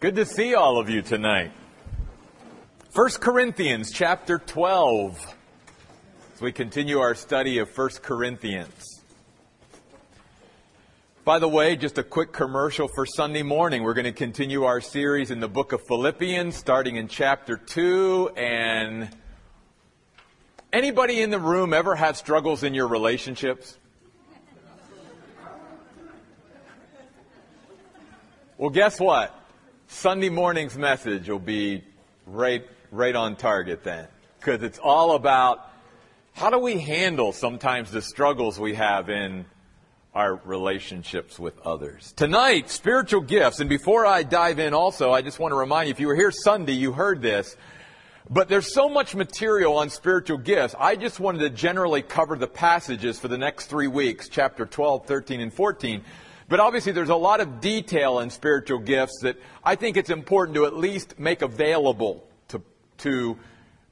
Good to see all of you tonight. 1 Corinthians chapter 12. As we continue our study of 1 Corinthians. By the way, just a quick commercial for Sunday morning. We're going to continue our series in the book of Philippians, starting in chapter 2. And anybody in the room ever have struggles in your relationships? Well, guess what? Sunday morning's message will be right, right on target then. Because it's all about how do we handle sometimes the struggles we have in our relationships with others. Tonight, spiritual gifts. And before I dive in also, I just want to remind you, if you were here Sunday, you heard this. But there's so much material on spiritual gifts. I just wanted to generally cover the passages for the next three weeks, chapter 12, 13, and 14. But obviously, there's a lot of detail in spiritual gifts that I think it's important to at least make available to, to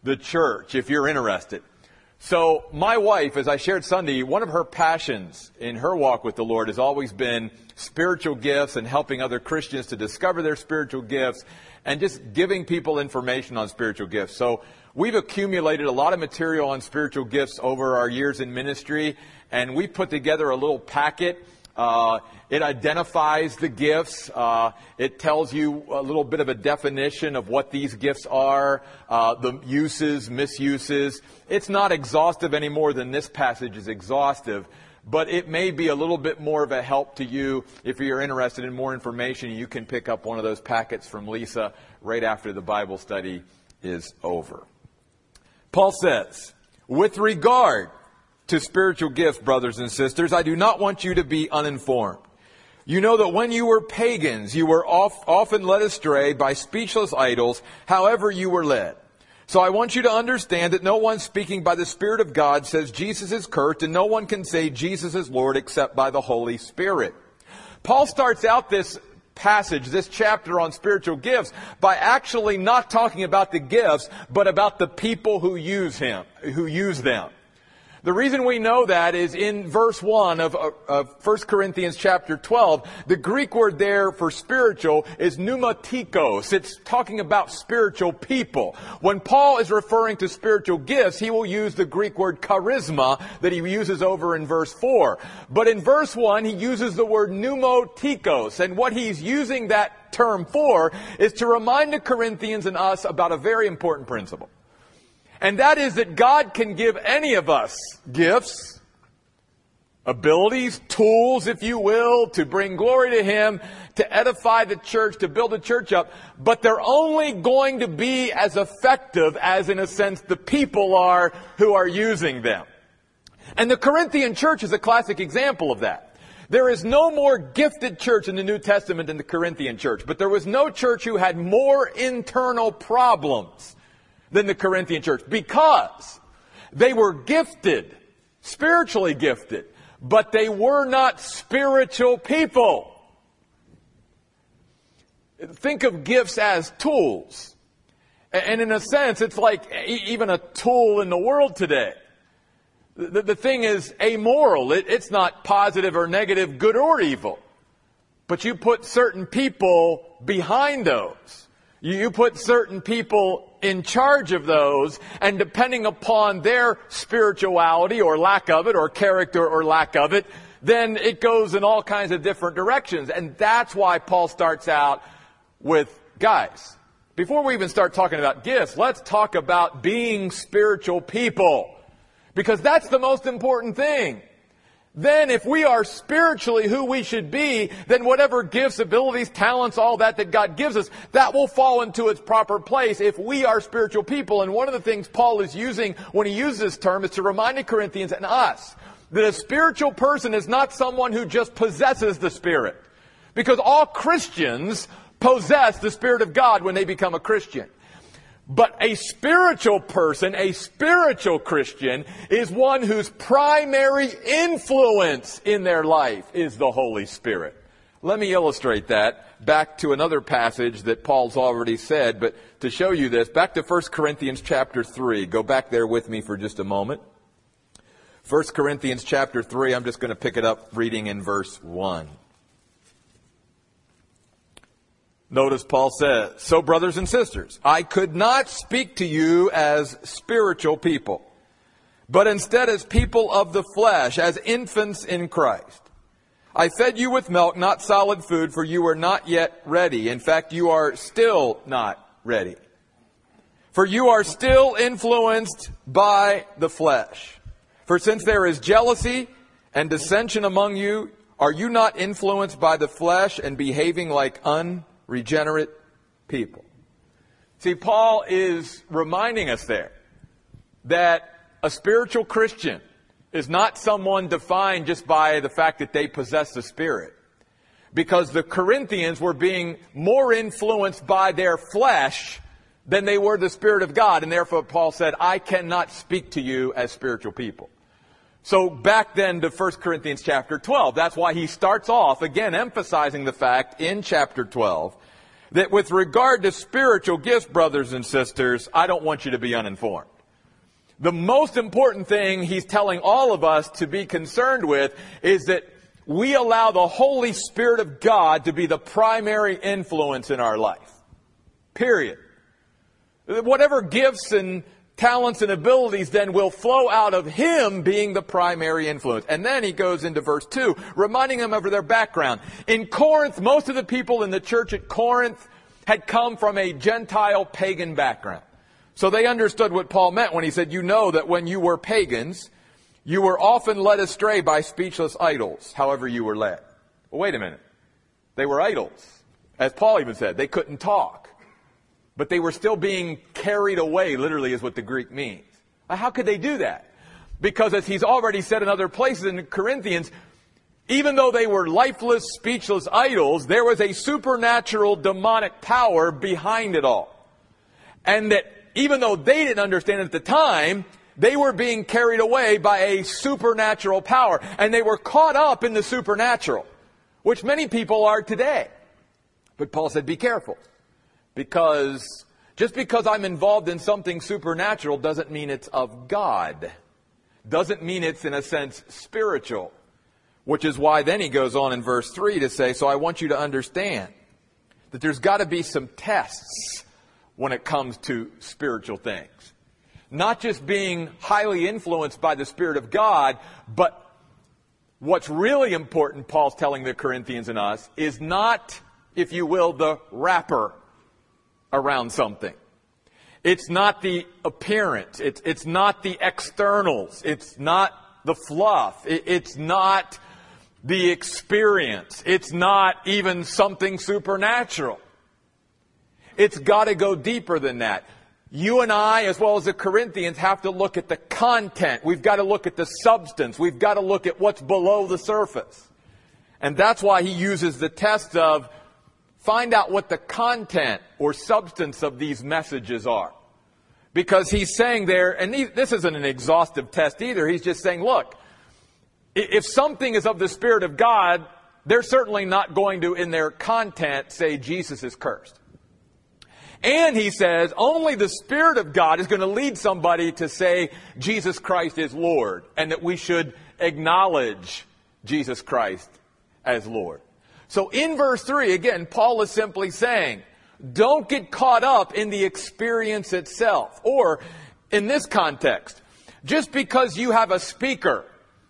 the church if you're interested. So, my wife, as I shared Sunday, one of her passions in her walk with the Lord has always been spiritual gifts and helping other Christians to discover their spiritual gifts and just giving people information on spiritual gifts. So, we've accumulated a lot of material on spiritual gifts over our years in ministry, and we put together a little packet uh, it identifies the gifts. Uh, it tells you a little bit of a definition of what these gifts are, uh, the uses, misuses. It's not exhaustive any more than this passage is exhaustive, but it may be a little bit more of a help to you if you're interested in more information. You can pick up one of those packets from Lisa right after the Bible study is over. Paul says, with regard to spiritual gifts, brothers and sisters, I do not want you to be uninformed. You know that when you were pagans, you were often led astray by speechless idols, however you were led. So I want you to understand that no one speaking by the Spirit of God says Jesus is cursed, and no one can say Jesus is Lord except by the Holy Spirit. Paul starts out this passage, this chapter on spiritual gifts, by actually not talking about the gifts, but about the people who use him, who use them. The reason we know that is in verse 1 of, uh, of 1 Corinthians chapter 12. The Greek word there for spiritual is pneumatikos. It's talking about spiritual people. When Paul is referring to spiritual gifts, he will use the Greek word charisma that he uses over in verse 4. But in verse 1, he uses the word pneumatikos. And what he's using that term for is to remind the Corinthians and us about a very important principle. And that is that God can give any of us gifts, abilities, tools, if you will, to bring glory to Him, to edify the church, to build the church up, but they're only going to be as effective as, in a sense, the people are who are using them. And the Corinthian church is a classic example of that. There is no more gifted church in the New Testament than the Corinthian church, but there was no church who had more internal problems than the Corinthian church because they were gifted, spiritually gifted, but they were not spiritual people. Think of gifts as tools. And in a sense, it's like even a tool in the world today. The, the thing is amoral. It, it's not positive or negative, good or evil. But you put certain people behind those. You put certain people in charge of those, and depending upon their spirituality or lack of it, or character or lack of it, then it goes in all kinds of different directions. And that's why Paul starts out with guys. Before we even start talking about gifts, let's talk about being spiritual people. Because that's the most important thing then if we are spiritually who we should be, then whatever gifts, abilities, talents, all that that God gives us, that will fall into its proper place if we are spiritual people. And one of the things Paul is using when he uses this term is to remind the Corinthians and us that a spiritual person is not someone who just possesses the Spirit. Because all Christians possess the Spirit of God when they become a Christian. But a spiritual person, a spiritual Christian, is one whose primary influence in their life is the Holy Spirit. Let me illustrate that back to another passage that Paul's already said, but to show you this, back to 1 Corinthians chapter 3. Go back there with me for just a moment. 1 Corinthians chapter 3, I'm just going to pick it up reading in verse 1. Notice Paul says, So, brothers and sisters, I could not speak to you as spiritual people, but instead as people of the flesh, as infants in Christ. I fed you with milk, not solid food, for you were not yet ready. In fact, you are still not ready. For you are still influenced by the flesh. For since there is jealousy and dissension among you, are you not influenced by the flesh and behaving like unregenerate people? See, Paul is reminding us there that a spiritual Christian is not someone defined just by the fact that they possess the Spirit. Because the Corinthians were being more influenced by their flesh than they were the Spirit of God. And therefore Paul said, I cannot speak to you as spiritual people. So back then to 1 Corinthians chapter 12. That's why he starts off again emphasizing the fact in chapter 12 that with regard to spiritual gifts, brothers and sisters, I don't want you to be uninformed. The most important thing he's telling all of us to be concerned with is that we allow the Holy Spirit of God to be the primary influence in our life. Period. Whatever gifts and talents and abilities then will flow out of him being the primary influence. And then he goes into verse 2, reminding them of their background. In Corinth, most of the people in the church at Corinth had come from a Gentile pagan background. So they understood what Paul meant when he said, You know that when you were pagans, you were often led astray by speechless idols, however you were led. Well, wait a minute. They were idols. As Paul even said, they couldn't talk. But they were still being carried away, literally, is what the Greek means. How could they do that? Because as he's already said in other places in Corinthians, even though they were lifeless, speechless idols, there was a supernatural demonic power behind it all. And that even though they didn't understand at the time, they were being carried away by a supernatural power. And they were caught up in the supernatural, which many people are today. But Paul said, be careful. Because just because I'm involved in something supernatural doesn't mean it's of God. Doesn't mean it's, in a sense, spiritual. Which is why then he goes on in verse 3 to say, So I want you to understand that there's got to be some tests when it comes to spiritual things. Not just being highly influenced by the Spirit of God, but what's really important, Paul's telling the Corinthians and us, is not, if you will, the wrapper around something. It's not the appearance. It's, it's not the externals. It's not the fluff. It, it's not the experience. It's not even something supernatural. It's got to go deeper than that. You and I, as well as the Corinthians, have to look at the content. We've got to look at the substance. We've got to look at what's below the surface. And that's why he uses the test of find out what the content or substance of these messages are. Because he's saying there, and this isn't an exhaustive test either, he's just saying, look, if something is of the Spirit of God, they're certainly not going to, in their content, say Jesus is cursed. And he says only the Spirit of God is going to lead somebody to say Jesus Christ is Lord and that we should acknowledge Jesus Christ as Lord. So in verse 3, again, Paul is simply saying, don't get caught up in the experience itself. Or, in this context, just because you have a speaker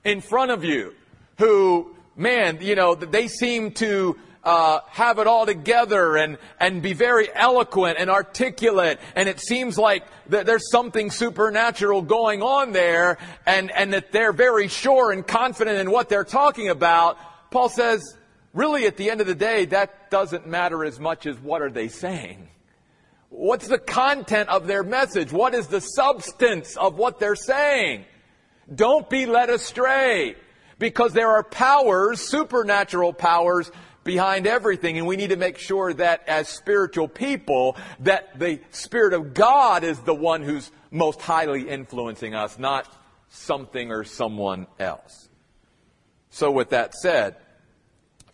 in front of you who, man, you know, they seem to uh, have it all together and, and be very eloquent and articulate. And it seems like that there's something supernatural going on there and, and that they're very sure and confident in what they're talking about. Paul says, really at the end of the day, that doesn't matter as much as what are they saying. What's the content of their message? What is the substance of what they're saying? Don't be led astray because there are powers, supernatural powers behind everything. And we need to make sure that as spiritual people, that the Spirit of God is the one who's most highly influencing us, not something or someone else. So with that said,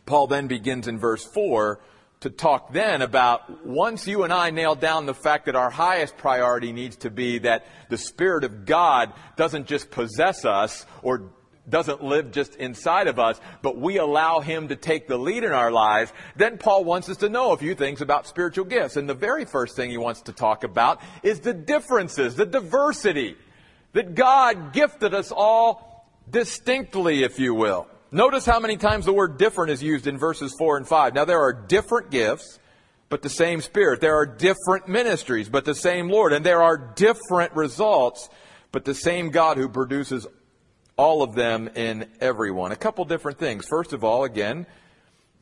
Paul then begins in verse 4 to talk then about once you and I nail down the fact that our highest priority needs to be that the Spirit of God doesn't just possess us or doesn't live just inside of us, but we allow Him to take the lead in our lives, then Paul wants us to know a few things about spiritual gifts. And the very first thing he wants to talk about is the differences, the diversity that God gifted us all distinctly, if you will. Notice how many times the word different is used in verses 4 and 5. Now, there are different gifts, but the same Spirit. There are different ministries, but the same Lord. And there are different results, but the same God who produces all of them in everyone. A couple different things. First of all, again,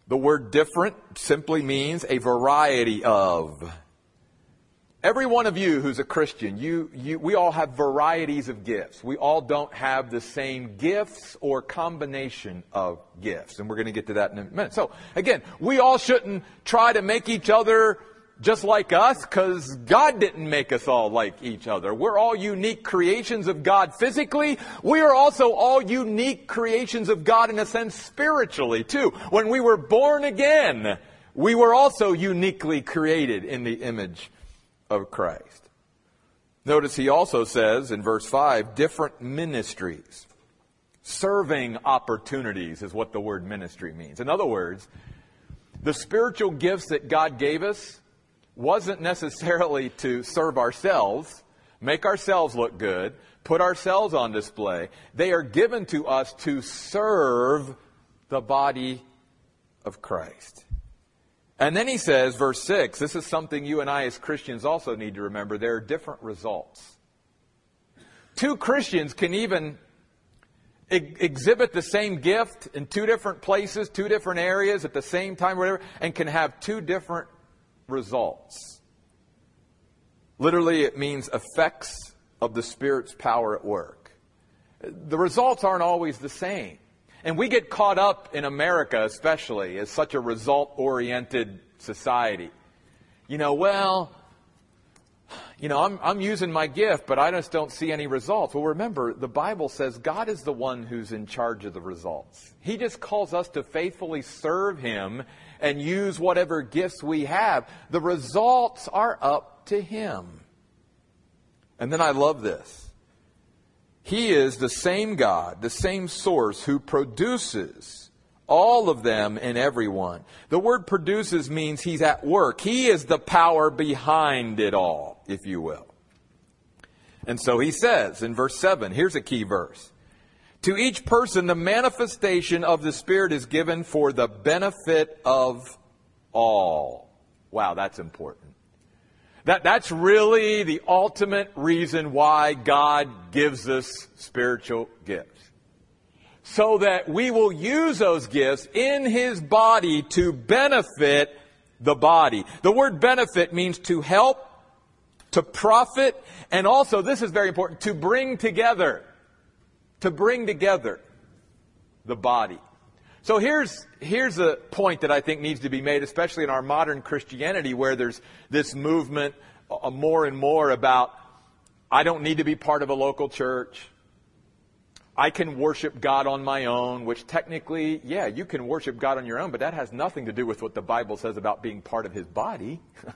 the word different simply means a variety of. Every one of you who's a Christian, you, you, we all have varieties of gifts. We all don't have the same gifts or combination of gifts. And we're going to get to that in a minute. So, again, we all shouldn't try to make each other just like us because God didn't make us all like each other. We're all unique creations of God physically. We are also all unique creations of God in a sense spiritually too. When we were born again, we were also uniquely created in the image of Christ. Notice he also says in verse 5 different ministries. Serving opportunities is what the word ministry means. In other words, the spiritual gifts that God gave us wasn't necessarily to serve ourselves, make ourselves look good, put ourselves on display. They are given to us to serve the body of Christ. And then he says, verse 6, this is something you and I as Christians also need to remember. There are different results. Two Christians can even exhibit the same gift in two different places, two different areas at the same time, whatever, and can have two different results. Literally, it means effects of the Spirit's power at work. The results aren't always the same. And we get caught up in America, especially, as such a result oriented society. You know, well, you know, I'm, I'm using my gift, but I just don't see any results. Well, remember, the Bible says God is the one who's in charge of the results. He just calls us to faithfully serve Him and use whatever gifts we have. The results are up to Him. And then I love this. He is the same God, the same source who produces all of them in everyone. The word produces means he's at work. He is the power behind it all, if you will. And so he says in verse 7, here's a key verse. To each person, the manifestation of the Spirit is given for the benefit of all. Wow, that's important. That, that's really the ultimate reason why God gives us spiritual gifts. So that we will use those gifts in His body to benefit the body. The word benefit means to help, to profit, and also, this is very important, to bring together. To bring together the body. So here's, here's a point that I think needs to be made, especially in our modern Christianity where there's this movement uh, more and more about, I don't need to be part of a local church. I can worship God on my own, which technically, yeah, you can worship God on your own, but that has nothing to do with what the Bible says about being part of His body.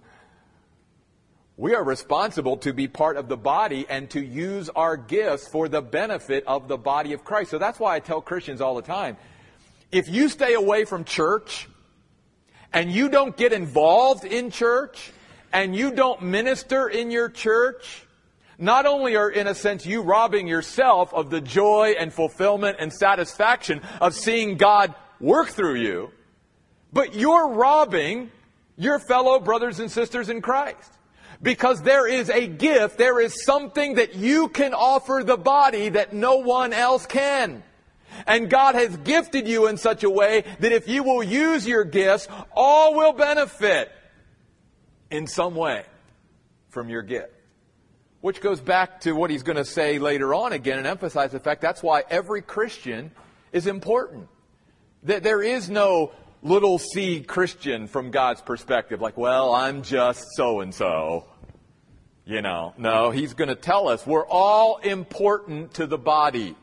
we are responsible to be part of the body and to use our gifts for the benefit of the body of Christ. So that's why I tell Christians all the time, if you stay away from church and you don't get involved in church and you don't minister in your church, not only are, in a sense, you robbing yourself of the joy and fulfillment and satisfaction of seeing God work through you, but you're robbing your fellow brothers and sisters in Christ. Because there is a gift, there is something that you can offer the body that no one else can. And God has gifted you in such a way that if you will use your gifts, all will benefit in some way from your gift. Which goes back to what he's going to say later on again and emphasize the fact that's why every Christian is important. That there is no little c Christian from God's perspective, like, well, I'm just so and so. You know, no, he's going to tell us we're all important to the body.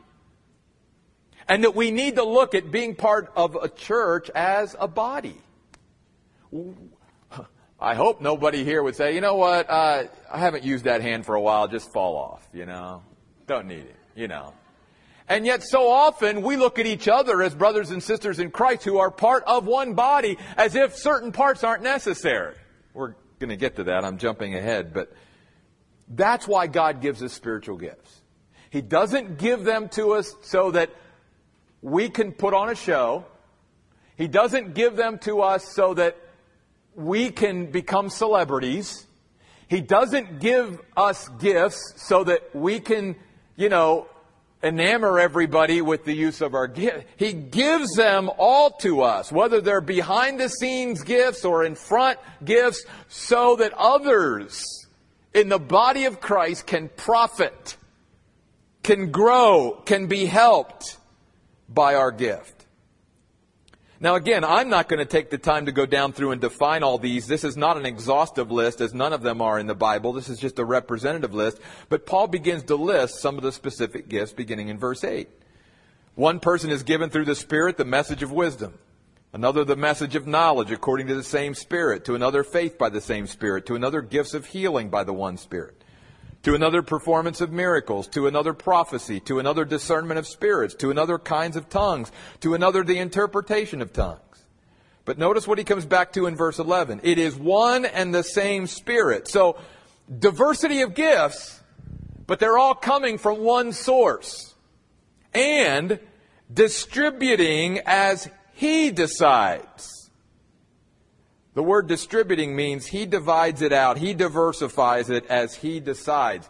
And that we need to look at being part of a church as a body. I hope nobody here would say, you know what, uh, I haven't used that hand for a while, just fall off, you know. Don't need it, you know. And yet so often we look at each other as brothers and sisters in Christ who are part of one body as if certain parts aren't necessary. We're going to get to that. I'm jumping ahead, but that's why God gives us spiritual gifts. He doesn't give them to us so that we can put on a show. He doesn't give them to us so that we can become celebrities. He doesn't give us gifts so that we can, you know, enamor everybody with the use of our gift. He gives them all to us, whether they're behind the scenes gifts or in front gifts, so that others in the body of Christ can profit, can grow, can be helped by our gift. Now again, I'm not going to take the time to go down through and define all these. This is not an exhaustive list as none of them are in the Bible. This is just a representative list. But Paul begins to list some of the specific gifts beginning in verse 8. One person is given through the Spirit the message of wisdom. Another the message of knowledge according to the same Spirit. To another faith by the same Spirit. To another gifts of healing by the one Spirit to another performance of miracles, to another prophecy, to another discernment of spirits, to another kinds of tongues, to another the interpretation of tongues. But notice what he comes back to in verse 11. It is one and the same Spirit. So, diversity of gifts, but they're all coming from one source. And distributing as he decides. The word distributing means he divides it out, he diversifies it as he decides.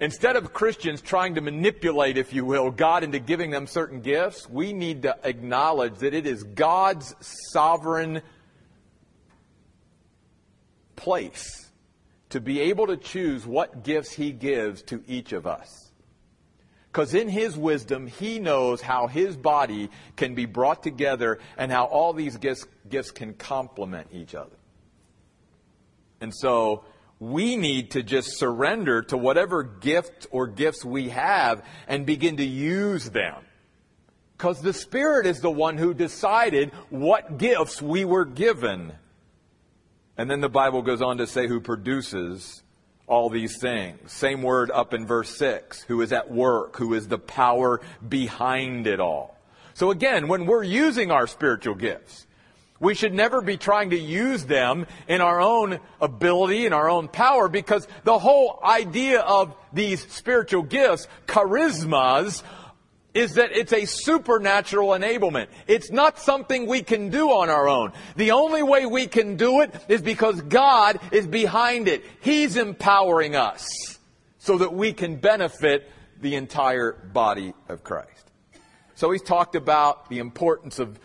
Instead of Christians trying to manipulate, if you will, God into giving them certain gifts, we need to acknowledge that it is God's sovereign place to be able to choose what gifts he gives to each of us. Because in his wisdom, he knows how his body can be brought together and how all these gifts, gifts can complement each other. And so we need to just surrender to whatever gift or gifts we have and begin to use them. Because the Spirit is the one who decided what gifts we were given. And then the Bible goes on to say who produces all these things. Same word up in verse 6. Who is at work, who is the power behind it all. So again, when we're using our spiritual gifts, we should never be trying to use them in our own ability and our own power because the whole idea of these spiritual gifts, charismas, is that it's a supernatural enablement. It's not something we can do on our own. The only way we can do it is because God is behind it. He's empowering us so that we can benefit the entire body of Christ. So he's talked about the importance of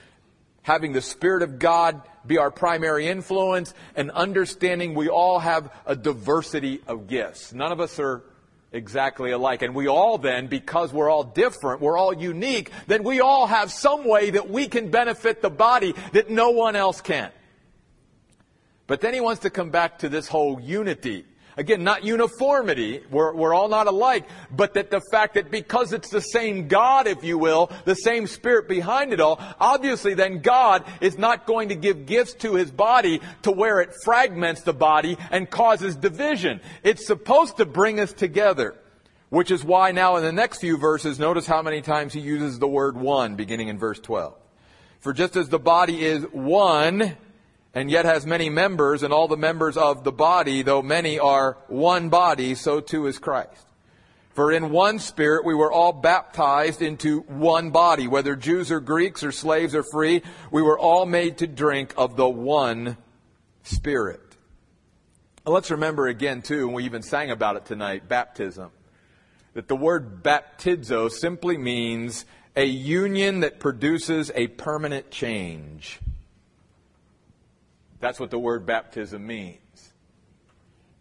having the Spirit of God be our primary influence and understanding we all have a diversity of gifts. None of us are exactly alike. And we all then, because we're all different, we're all unique, then we all have some way that we can benefit the body that no one else can. But then he wants to come back to this whole unity Again, not uniformity. We're, we're all not alike. But that the fact that because it's the same God, if you will, the same Spirit behind it all, obviously then God is not going to give gifts to His body to where it fragments the body and causes division. It's supposed to bring us together. Which is why now in the next few verses, notice how many times he uses the word one, beginning in verse 12. For just as the body is one, and yet has many members, and all the members of the body, though many are one body, so too is Christ. For in one spirit we were all baptized into one body, whether Jews or Greeks or slaves or free, we were all made to drink of the one spirit. let's remember again too, and we even sang about it tonight, baptism. That the word baptizo simply means a union that produces a permanent change. That's what the word baptism means.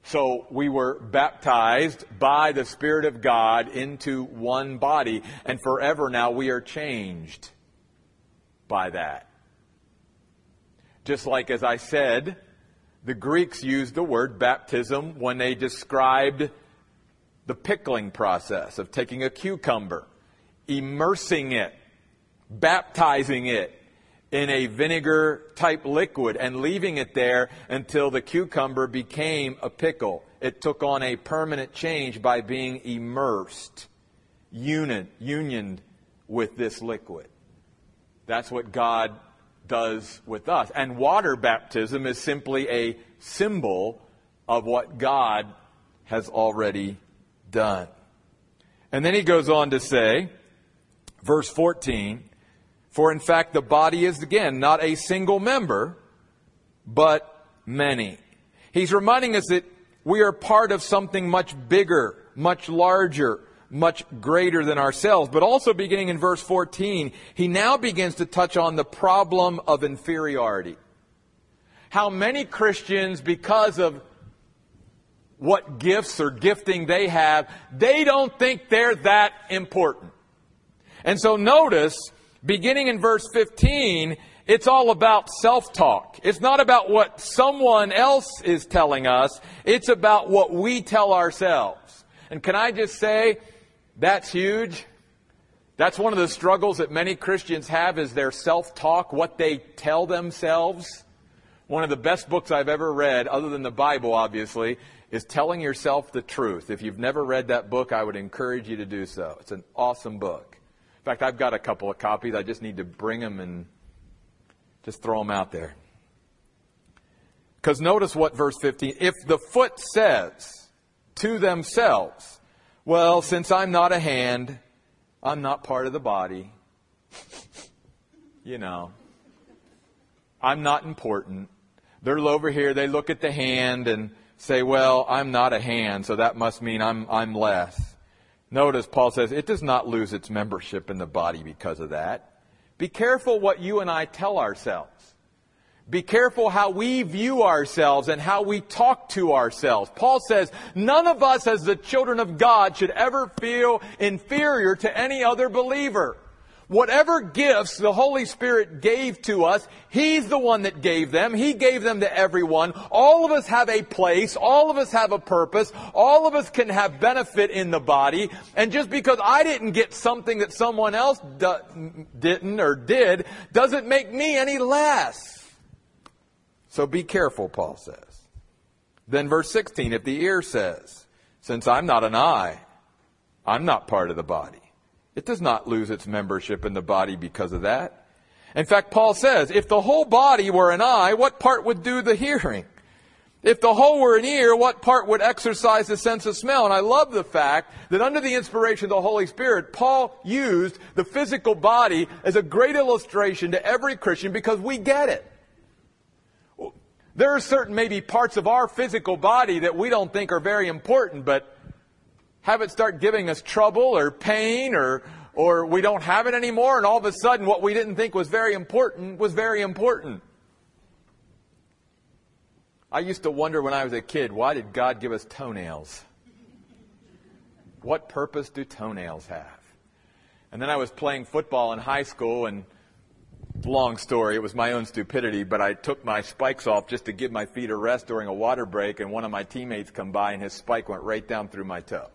So we were baptized by the Spirit of God into one body, and forever now we are changed by that. Just like as I said, the Greeks used the word baptism when they described the pickling process of taking a cucumber, immersing it, baptizing it in a vinegar type liquid and leaving it there until the cucumber became a pickle. It took on a permanent change by being immersed unit, unioned with this liquid. That's what God does with us. And water baptism is simply a symbol of what God has already done. And then he goes on to say, verse 14, for in fact the body is again not a single member, but many. He's reminding us that we are part of something much bigger, much larger, much greater than ourselves. But also beginning in verse 14, he now begins to touch on the problem of inferiority. How many Christians, because of what gifts or gifting they have, they don't think they're that important. And so notice, beginning in verse 15, it's all about self-talk. It's not about what someone else is telling us. It's about what we tell ourselves. And can I just say, that's huge. That's one of the struggles that many Christians have is their self-talk, what they tell themselves. One of the best books I've ever read, other than the Bible, obviously, is Telling Yourself the Truth. If you've never read that book, I would encourage you to do so. It's an awesome book. Fact, I've got a couple of copies. I just need to bring them and just throw them out there. Because notice what verse 15, if the foot says to themselves, well, since I'm not a hand, I'm not part of the body, you know, I'm not important. They're over here, they look at the hand and say, well, I'm not a hand, so that must mean I'm, I'm less. Notice Paul says it does not lose its membership in the body because of that. Be careful what you and I tell ourselves. Be careful how we view ourselves and how we talk to ourselves. Paul says, none of us as the children of God should ever feel inferior to any other believer. Whatever gifts the Holy Spirit gave to us, He's the one that gave them. He gave them to everyone. All of us have a place. All of us have a purpose. All of us can have benefit in the body. And just because I didn't get something that someone else didn't or did, doesn't make me any less. So be careful, Paul says. Then verse 16, if the ear says, since I'm not an eye, I'm not part of the body. It does not lose its membership in the body because of that. In fact, Paul says, if the whole body were an eye, what part would do the hearing? If the whole were an ear, what part would exercise the sense of smell? And I love the fact that under the inspiration of the Holy Spirit, Paul used the physical body as a great illustration to every Christian because we get it. There are certain maybe parts of our physical body that we don't think are very important, but have it start giving us trouble or pain or, or we don't have it anymore and all of a sudden what we didn't think was very important was very important. I used to wonder when I was a kid, why did God give us toenails? What purpose do toenails have? And then I was playing football in high school and long story, it was my own stupidity, but I took my spikes off just to give my feet a rest during a water break and one of my teammates come by and his spike went right down through my toe.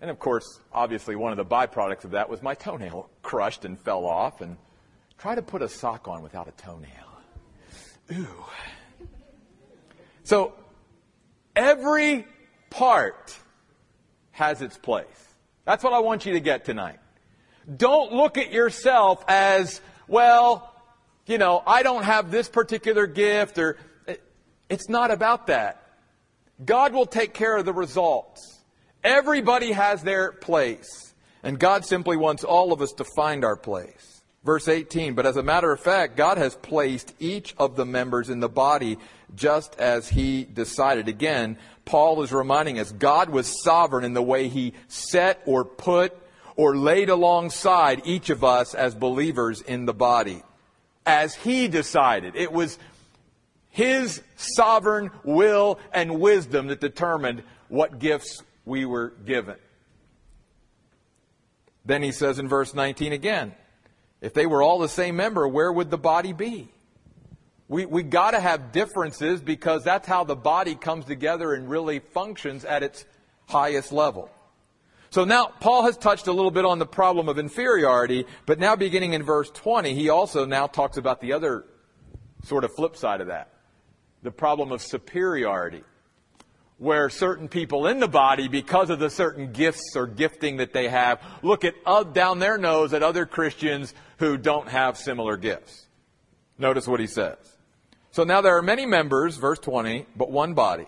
And of course, obviously, one of the byproducts of that was my toenail crushed and fell off. And try to put a sock on without a toenail. Ooh. So, every part has its place. That's what I want you to get tonight. Don't look at yourself as, well, you know, I don't have this particular gift or eh, it's not about that. God will take care of the results. Everybody has their place. And God simply wants all of us to find our place. Verse 18, but as a matter of fact, God has placed each of the members in the body just as He decided. Again, Paul is reminding us God was sovereign in the way He set or put or laid alongside each of us as believers in the body. As He decided. It was His sovereign will and wisdom that determined what gifts we were given. Then he says in verse 19 again, if they were all the same member, where would the body be? We, we gotta have differences because that's how the body comes together and really functions at its highest level. So now, Paul has touched a little bit on the problem of inferiority, but now beginning in verse 20, he also now talks about the other sort of flip side of that. The problem of superiority where certain people in the body, because of the certain gifts or gifting that they have, look at uh, down their nose at other Christians who don't have similar gifts. Notice what he says. So now there are many members, verse 20, but one body.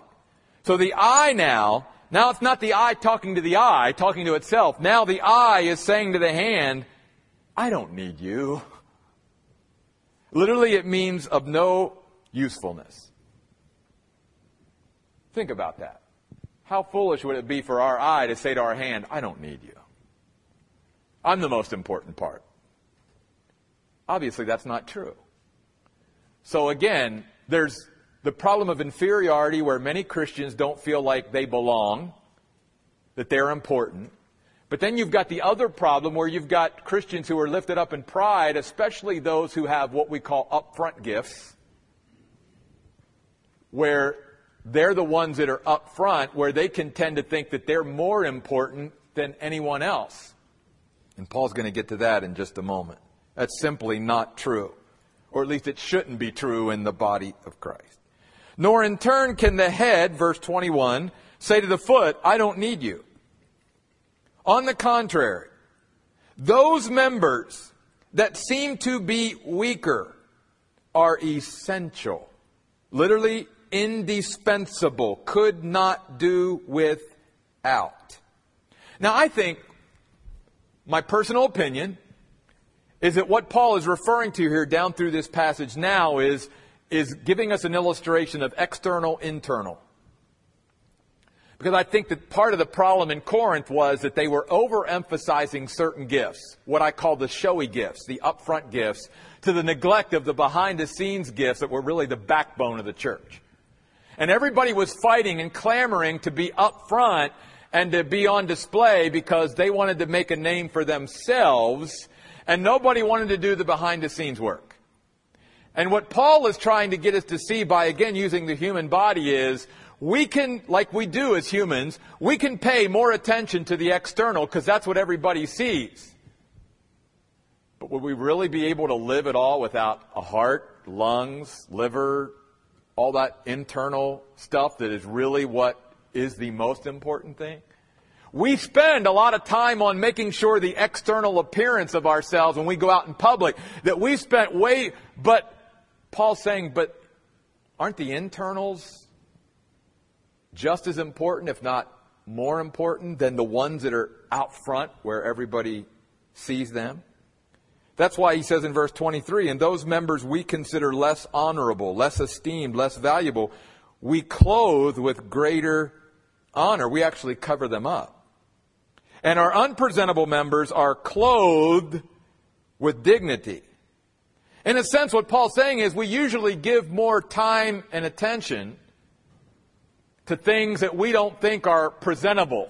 So the eye now, now it's not the eye talking to the eye, talking to itself. Now the eye is saying to the hand, I don't need you. Literally, it means of no usefulness. Think about that. How foolish would it be for our eye to say to our hand, I don't need you? I'm the most important part. Obviously, that's not true. So again, there's the problem of inferiority where many Christians don't feel like they belong, that they're important. But then you've got the other problem where you've got Christians who are lifted up in pride, especially those who have what we call upfront gifts, where they're the ones that are up front, where they can tend to think that they're more important than anyone else. And Paul's going to get to that in just a moment. That's simply not true. Or at least it shouldn't be true in the body of Christ. Nor in turn can the head, verse 21, say to the foot, I don't need you. On the contrary, those members that seem to be weaker are essential. Literally indispensable. Could not do without. Now I think, my personal opinion, is that what Paul is referring to here down through this passage now is, is giving us an illustration of external, internal. Because I think that part of the problem in Corinth was that they were overemphasizing certain gifts, what I call the showy gifts, the upfront gifts, to the neglect of the behind the scenes gifts that were really the backbone of the church. And everybody was fighting and clamoring to be up front and to be on display because they wanted to make a name for themselves and nobody wanted to do the behind the scenes work. And what Paul is trying to get us to see by again using the human body is we can, like we do as humans, we can pay more attention to the external because that's what everybody sees. But would we really be able to live at all without a heart, lungs, liver, all that internal stuff that is really what is the most important thing? We spend a lot of time on making sure the external appearance of ourselves when we go out in public that we spent way, but Paul's saying, but aren't the internals just as important, if not more important, than the ones that are out front where everybody sees them. That's why he says in verse 23, and those members we consider less honorable, less esteemed, less valuable, we clothe with greater honor. We actually cover them up. And our unpresentable members are clothed with dignity. In a sense, what Paul's saying is we usually give more time and attention to things that we don't think are presentable,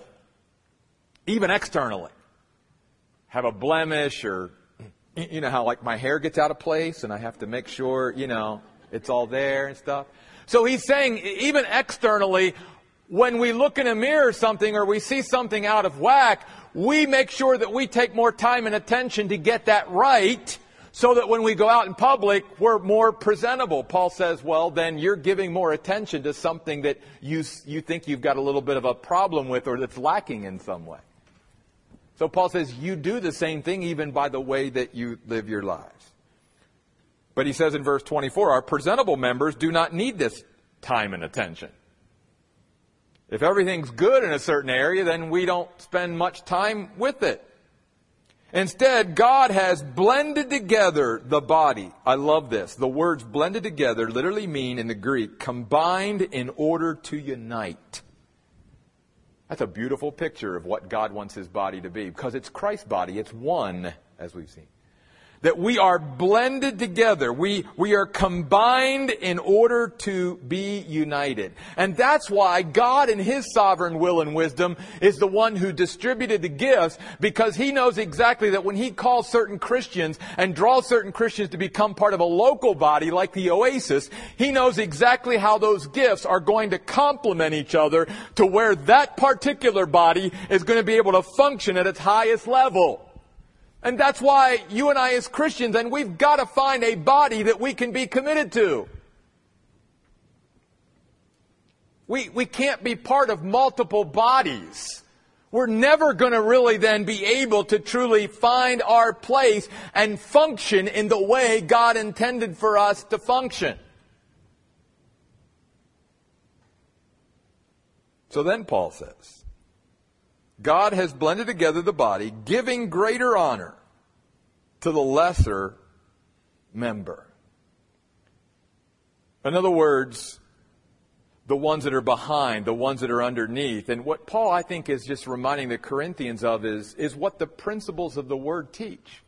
even externally. Have a blemish or, you know, how like my hair gets out of place and I have to make sure, you know, it's all there and stuff. So he's saying, even externally, when we look in a mirror or something or we see something out of whack, we make sure that we take more time and attention to get that right so that when we go out in public, we're more presentable. Paul says, well, then you're giving more attention to something that you, you think you've got a little bit of a problem with or that's lacking in some way. So Paul says, you do the same thing even by the way that you live your lives. But he says in verse 24, our presentable members do not need this time and attention. If everything's good in a certain area, then we don't spend much time with it. Instead, God has blended together the body. I love this. The words blended together literally mean in the Greek combined in order to unite. That's a beautiful picture of what God wants his body to be because it's Christ's body. It's one, as we've seen that we are blended together. We, we are combined in order to be united. And that's why God in His sovereign will and wisdom is the one who distributed the gifts because He knows exactly that when He calls certain Christians and draws certain Christians to become part of a local body like the Oasis, He knows exactly how those gifts are going to complement each other to where that particular body is going to be able to function at its highest level. And that's why you and I as Christians, and we've got to find a body that we can be committed to. We, we can't be part of multiple bodies. We're never going to really then be able to truly find our place and function in the way God intended for us to function. So then Paul says, God has blended together the body, giving greater honor to the lesser member. In other words, the ones that are behind, the ones that are underneath. And what Paul, I think, is just reminding the Corinthians of is, is what the principles of the word teach.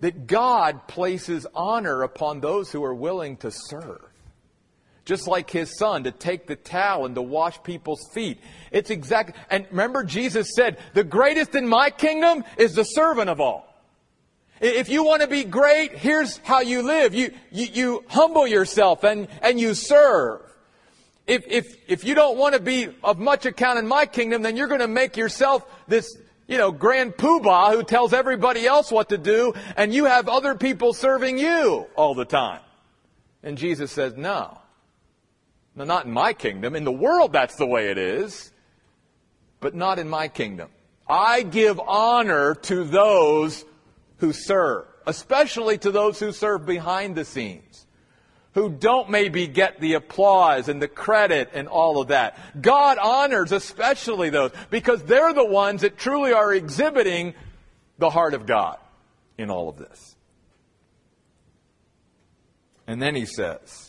That God places honor upon those who are willing to serve. Just like his son to take the towel and to wash people's feet. It's exact, and remember Jesus said, the greatest in my kingdom is the servant of all. If you want to be great, here's how you live. You, you, you humble yourself and, and you serve. If, if, if you don't want to be of much account in my kingdom, then you're going to make yourself this, you know, grand poobah who tells everybody else what to do, and you have other people serving you all the time. And Jesus says, no. No, not in my kingdom. In the world, that's the way it is. But not in my kingdom. I give honor to those who serve, especially to those who serve behind the scenes, who don't maybe get the applause and the credit and all of that. God honors especially those because they're the ones that truly are exhibiting the heart of God in all of this. And then he says,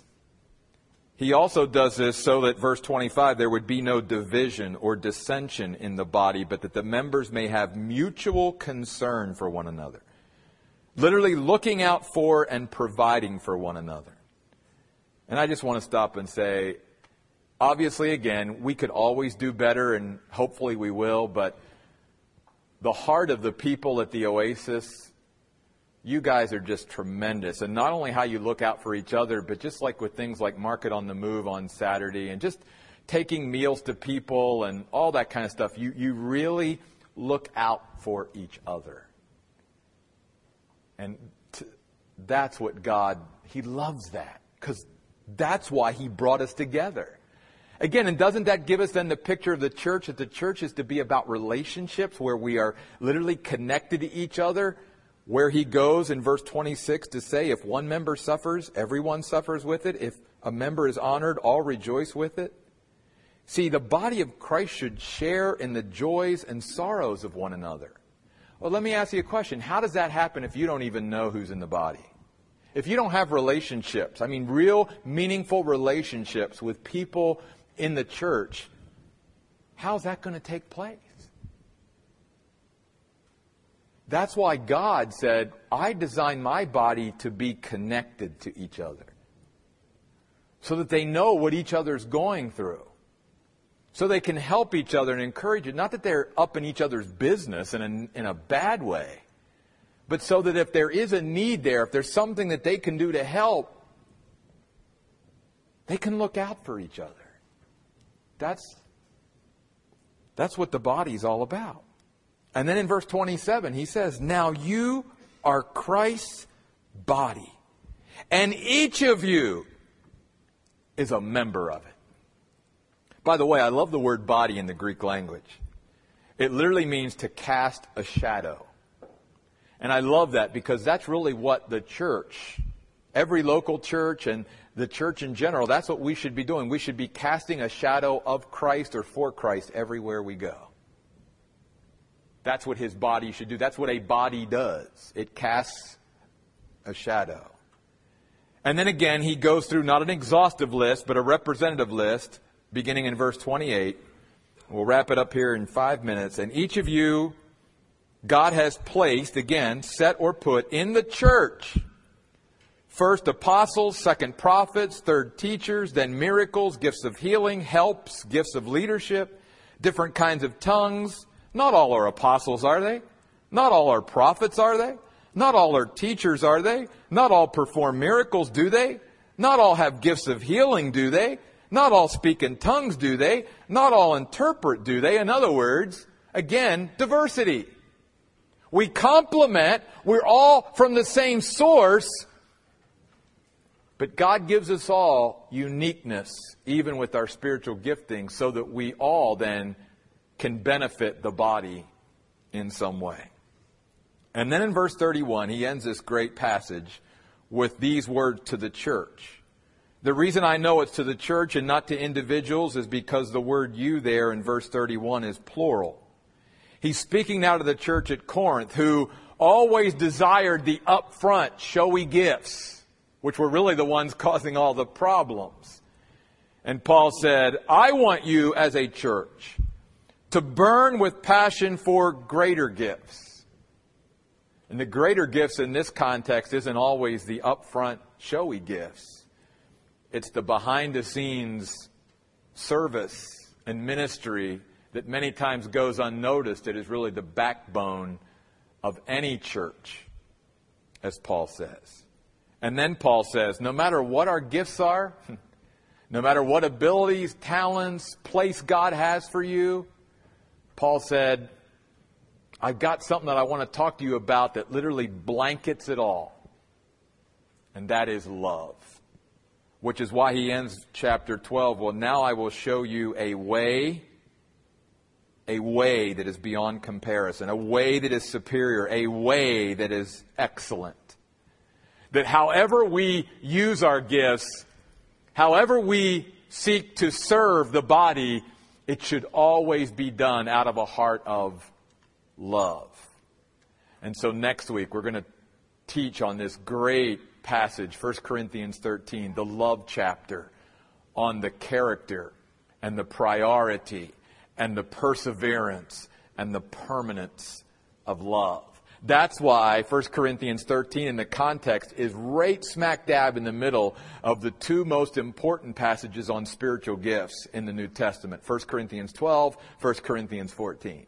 he also does this so that, verse 25, there would be no division or dissension in the body, but that the members may have mutual concern for one another. Literally looking out for and providing for one another. And I just want to stop and say, obviously, again, we could always do better, and hopefully we will, but the heart of the people at the Oasis, you guys are just tremendous. And not only how you look out for each other, but just like with things like Market on the Move on Saturday and just taking meals to people and all that kind of stuff, you, you really look out for each other. And to, that's what God, He loves that because that's why He brought us together. Again, and doesn't that give us then the picture of the church that the church is to be about relationships where we are literally connected to each other? Where he goes in verse 26 to say, if one member suffers, everyone suffers with it. If a member is honored, all rejoice with it. See, the body of Christ should share in the joys and sorrows of one another. Well, let me ask you a question. How does that happen if you don't even know who's in the body? If you don't have relationships, I mean, real meaningful relationships with people in the church, how's that going to take place? That's why God said, I designed my body to be connected to each other. So that they know what each other's going through so they can help each other and encourage it. Not that they're up in each other's business in a, in a bad way, but so that if there is a need there, if there's something that they can do to help, they can look out for each other. That's, that's what the body's all about. And then in verse 27, he says, Now you are Christ's body, and each of you is a member of it. By the way, I love the word body in the Greek language. It literally means to cast a shadow. And I love that because that's really what the church, every local church and the church in general, that's what we should be doing. We should be casting a shadow of Christ or for Christ everywhere we go. That's what his body should do. That's what a body does. It casts a shadow. And then again, he goes through not an exhaustive list, but a representative list beginning in verse 28. We'll wrap it up here in five minutes. And each of you, God has placed, again, set or put in the church. First apostles, second prophets, third teachers, then miracles, gifts of healing, helps, gifts of leadership, different kinds of tongues. Not all are apostles, are they? Not all are prophets, are they? Not all are teachers, are they? Not all perform miracles, do they? Not all have gifts of healing, do they? Not all speak in tongues, do they? Not all interpret, do they? In other words, again, diversity. We complement, we're all from the same source, But God gives us all uniqueness, even with our spiritual gifting, so that we all then can benefit the body in some way. And then in verse 31, he ends this great passage with these words to the church. The reason I know it's to the church and not to individuals is because the word you there in verse 31 is plural. He's speaking now to the church at Corinth who always desired the upfront, showy gifts, which were really the ones causing all the problems. And Paul said, I want you as a church to burn with passion for greater gifts. And the greater gifts in this context isn't always the upfront, showy gifts. It's the behind the scenes service and ministry that many times goes unnoticed. It is really the backbone of any church, as Paul says. And then Paul says, no matter what our gifts are, no matter what abilities, talents, place God has for you, Paul said, I've got something that I want to talk to you about that literally blankets it all. And that is love. Which is why he ends chapter 12. Well, now I will show you a way, a way that is beyond comparison, a way that is superior, a way that is excellent. That however we use our gifts, however we seek to serve the body, it should always be done out of a heart of love. And so next week we're going to teach on this great passage, 1 Corinthians 13, the love chapter, on the character and the priority and the perseverance and the permanence of love. That's why 1 Corinthians 13 in the context is right smack dab in the middle of the two most important passages on spiritual gifts in the New Testament 1 Corinthians 12, 1 Corinthians 14.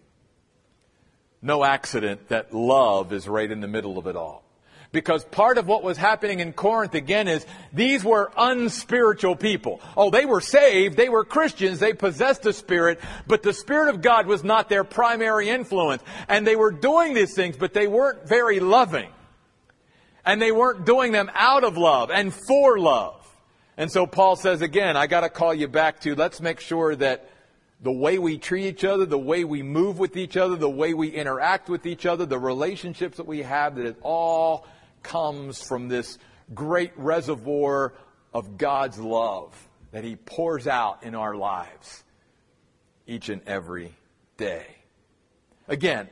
No accident that love is right in the middle of it all. Because part of what was happening in Corinth again is these were unspiritual people. Oh, they were saved, they were Christians, they possessed the Spirit, but the Spirit of God was not their primary influence. And they were doing these things, but they weren't very loving. And they weren't doing them out of love and for love. And so Paul says again, I gotta call you back to let's make sure that the way we treat each other, the way we move with each other, the way we interact with each other, the relationships that we have, that it all comes from this great reservoir of God's love that He pours out in our lives each and every day. Again,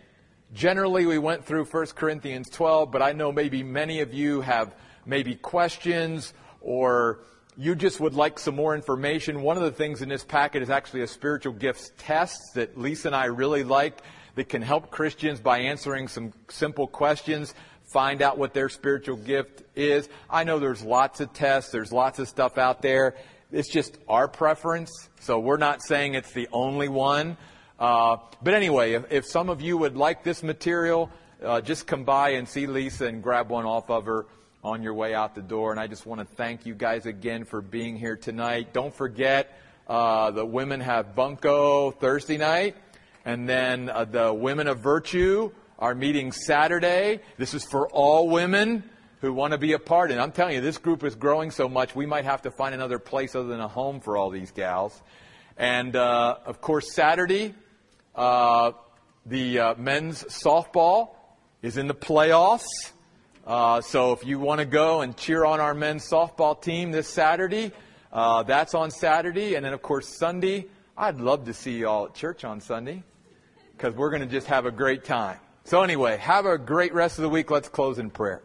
generally we went through 1 Corinthians 12, but I know maybe many of you have maybe questions or you just would like some more information. One of the things in this packet is actually a spiritual gifts test that Lisa and I really like that can help Christians by answering some simple questions find out what their spiritual gift is. I know there's lots of tests, there's lots of stuff out there. It's just our preference, so we're not saying it's the only one. Uh, but anyway, if, if, some of you would like this material, uh, just come by and see Lisa and grab one off of her on your way out the door. And I just want to thank you guys again for being here tonight. Don't forget, uh, the women have Bunko Thursday night, and then uh, the Women of Virtue our meeting Saturday. This is for all women who want to be a part. And I'm telling you, this group is growing so much, we might have to find another place other than a home for all these gals. And uh, of course, Saturday, uh, the uh, men's softball is in the playoffs. Uh, so if you want to go and cheer on our men's softball team this Saturday, uh, that's on Saturday. And then, of course, Sunday, I'd love to see you all at church on Sunday because we're going to just have a great time. So, anyway, have a great rest of the week. Let's close in prayer.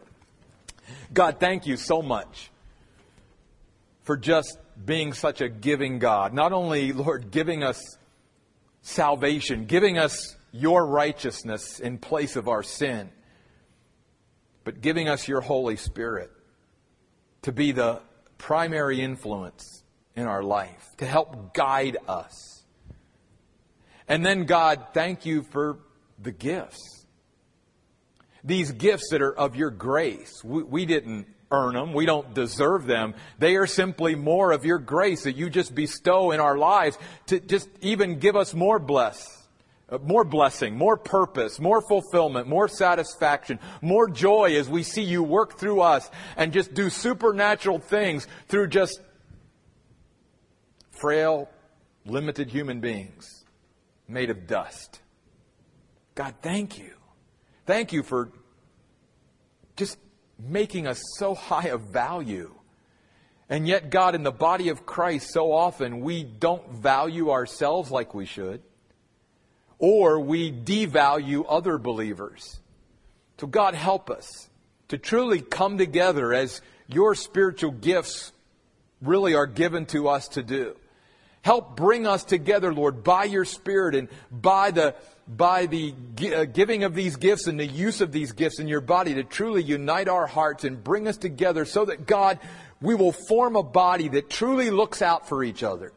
God, thank you so much for just being such a giving God. Not only, Lord, giving us salvation, giving us your righteousness in place of our sin, but giving us your Holy Spirit to be the primary influence in our life, to help guide us. And then, God, thank you for the gifts these gifts that are of your grace. We, we didn't earn them. We don't deserve them. They are simply more of your grace that you just bestow in our lives to just even give us more bless, uh, more blessing, more purpose, more fulfillment, more satisfaction, more joy as we see you work through us and just do supernatural things through just frail, limited human beings made of dust. God, thank you. Thank you for just making us so high of value. And yet, God, in the body of Christ, so often we don't value ourselves like we should, or we devalue other believers. So, God, help us to truly come together as your spiritual gifts really are given to us to do. Help bring us together, Lord, by your Spirit and by the by the uh, giving of these gifts and the use of these gifts in your body to truly unite our hearts and bring us together so that God, we will form a body that truly looks out for each other,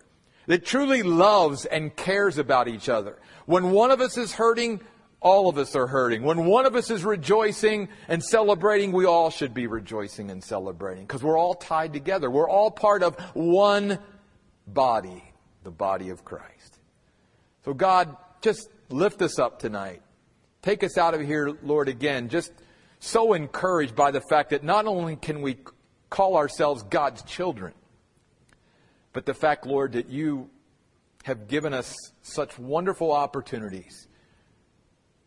that truly loves and cares about each other. When one of us is hurting, all of us are hurting. When one of us is rejoicing and celebrating, we all should be rejoicing and celebrating because we're all tied together. We're all part of one body, the body of Christ. So God, just lift us up tonight. Take us out of here, Lord, again, just so encouraged by the fact that not only can we call ourselves God's children, but the fact, Lord, that you have given us such wonderful opportunities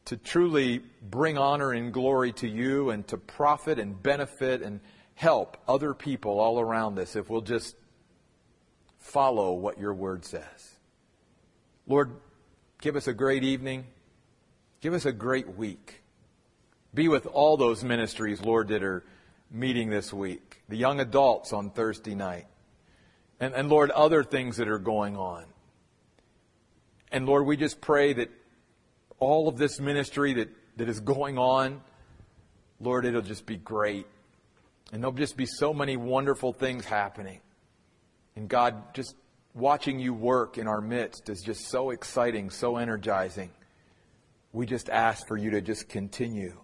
to truly bring honor and glory to you and to profit and benefit and help other people all around us if we'll just follow what your word says. Lord, Give us a great evening. Give us a great week. Be with all those ministries, Lord, that are meeting this week. The young adults on Thursday night. And, and Lord, other things that are going on. And Lord, we just pray that all of this ministry that, that is going on, Lord, it'll just be great. And there'll just be so many wonderful things happening. And God, just watching you work in our midst is just so exciting, so energizing. We just ask for you to just continue.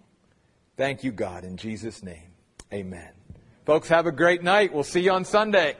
Thank you, God, in Jesus' name. Amen. Folks, have a great night. We'll see you on Sunday.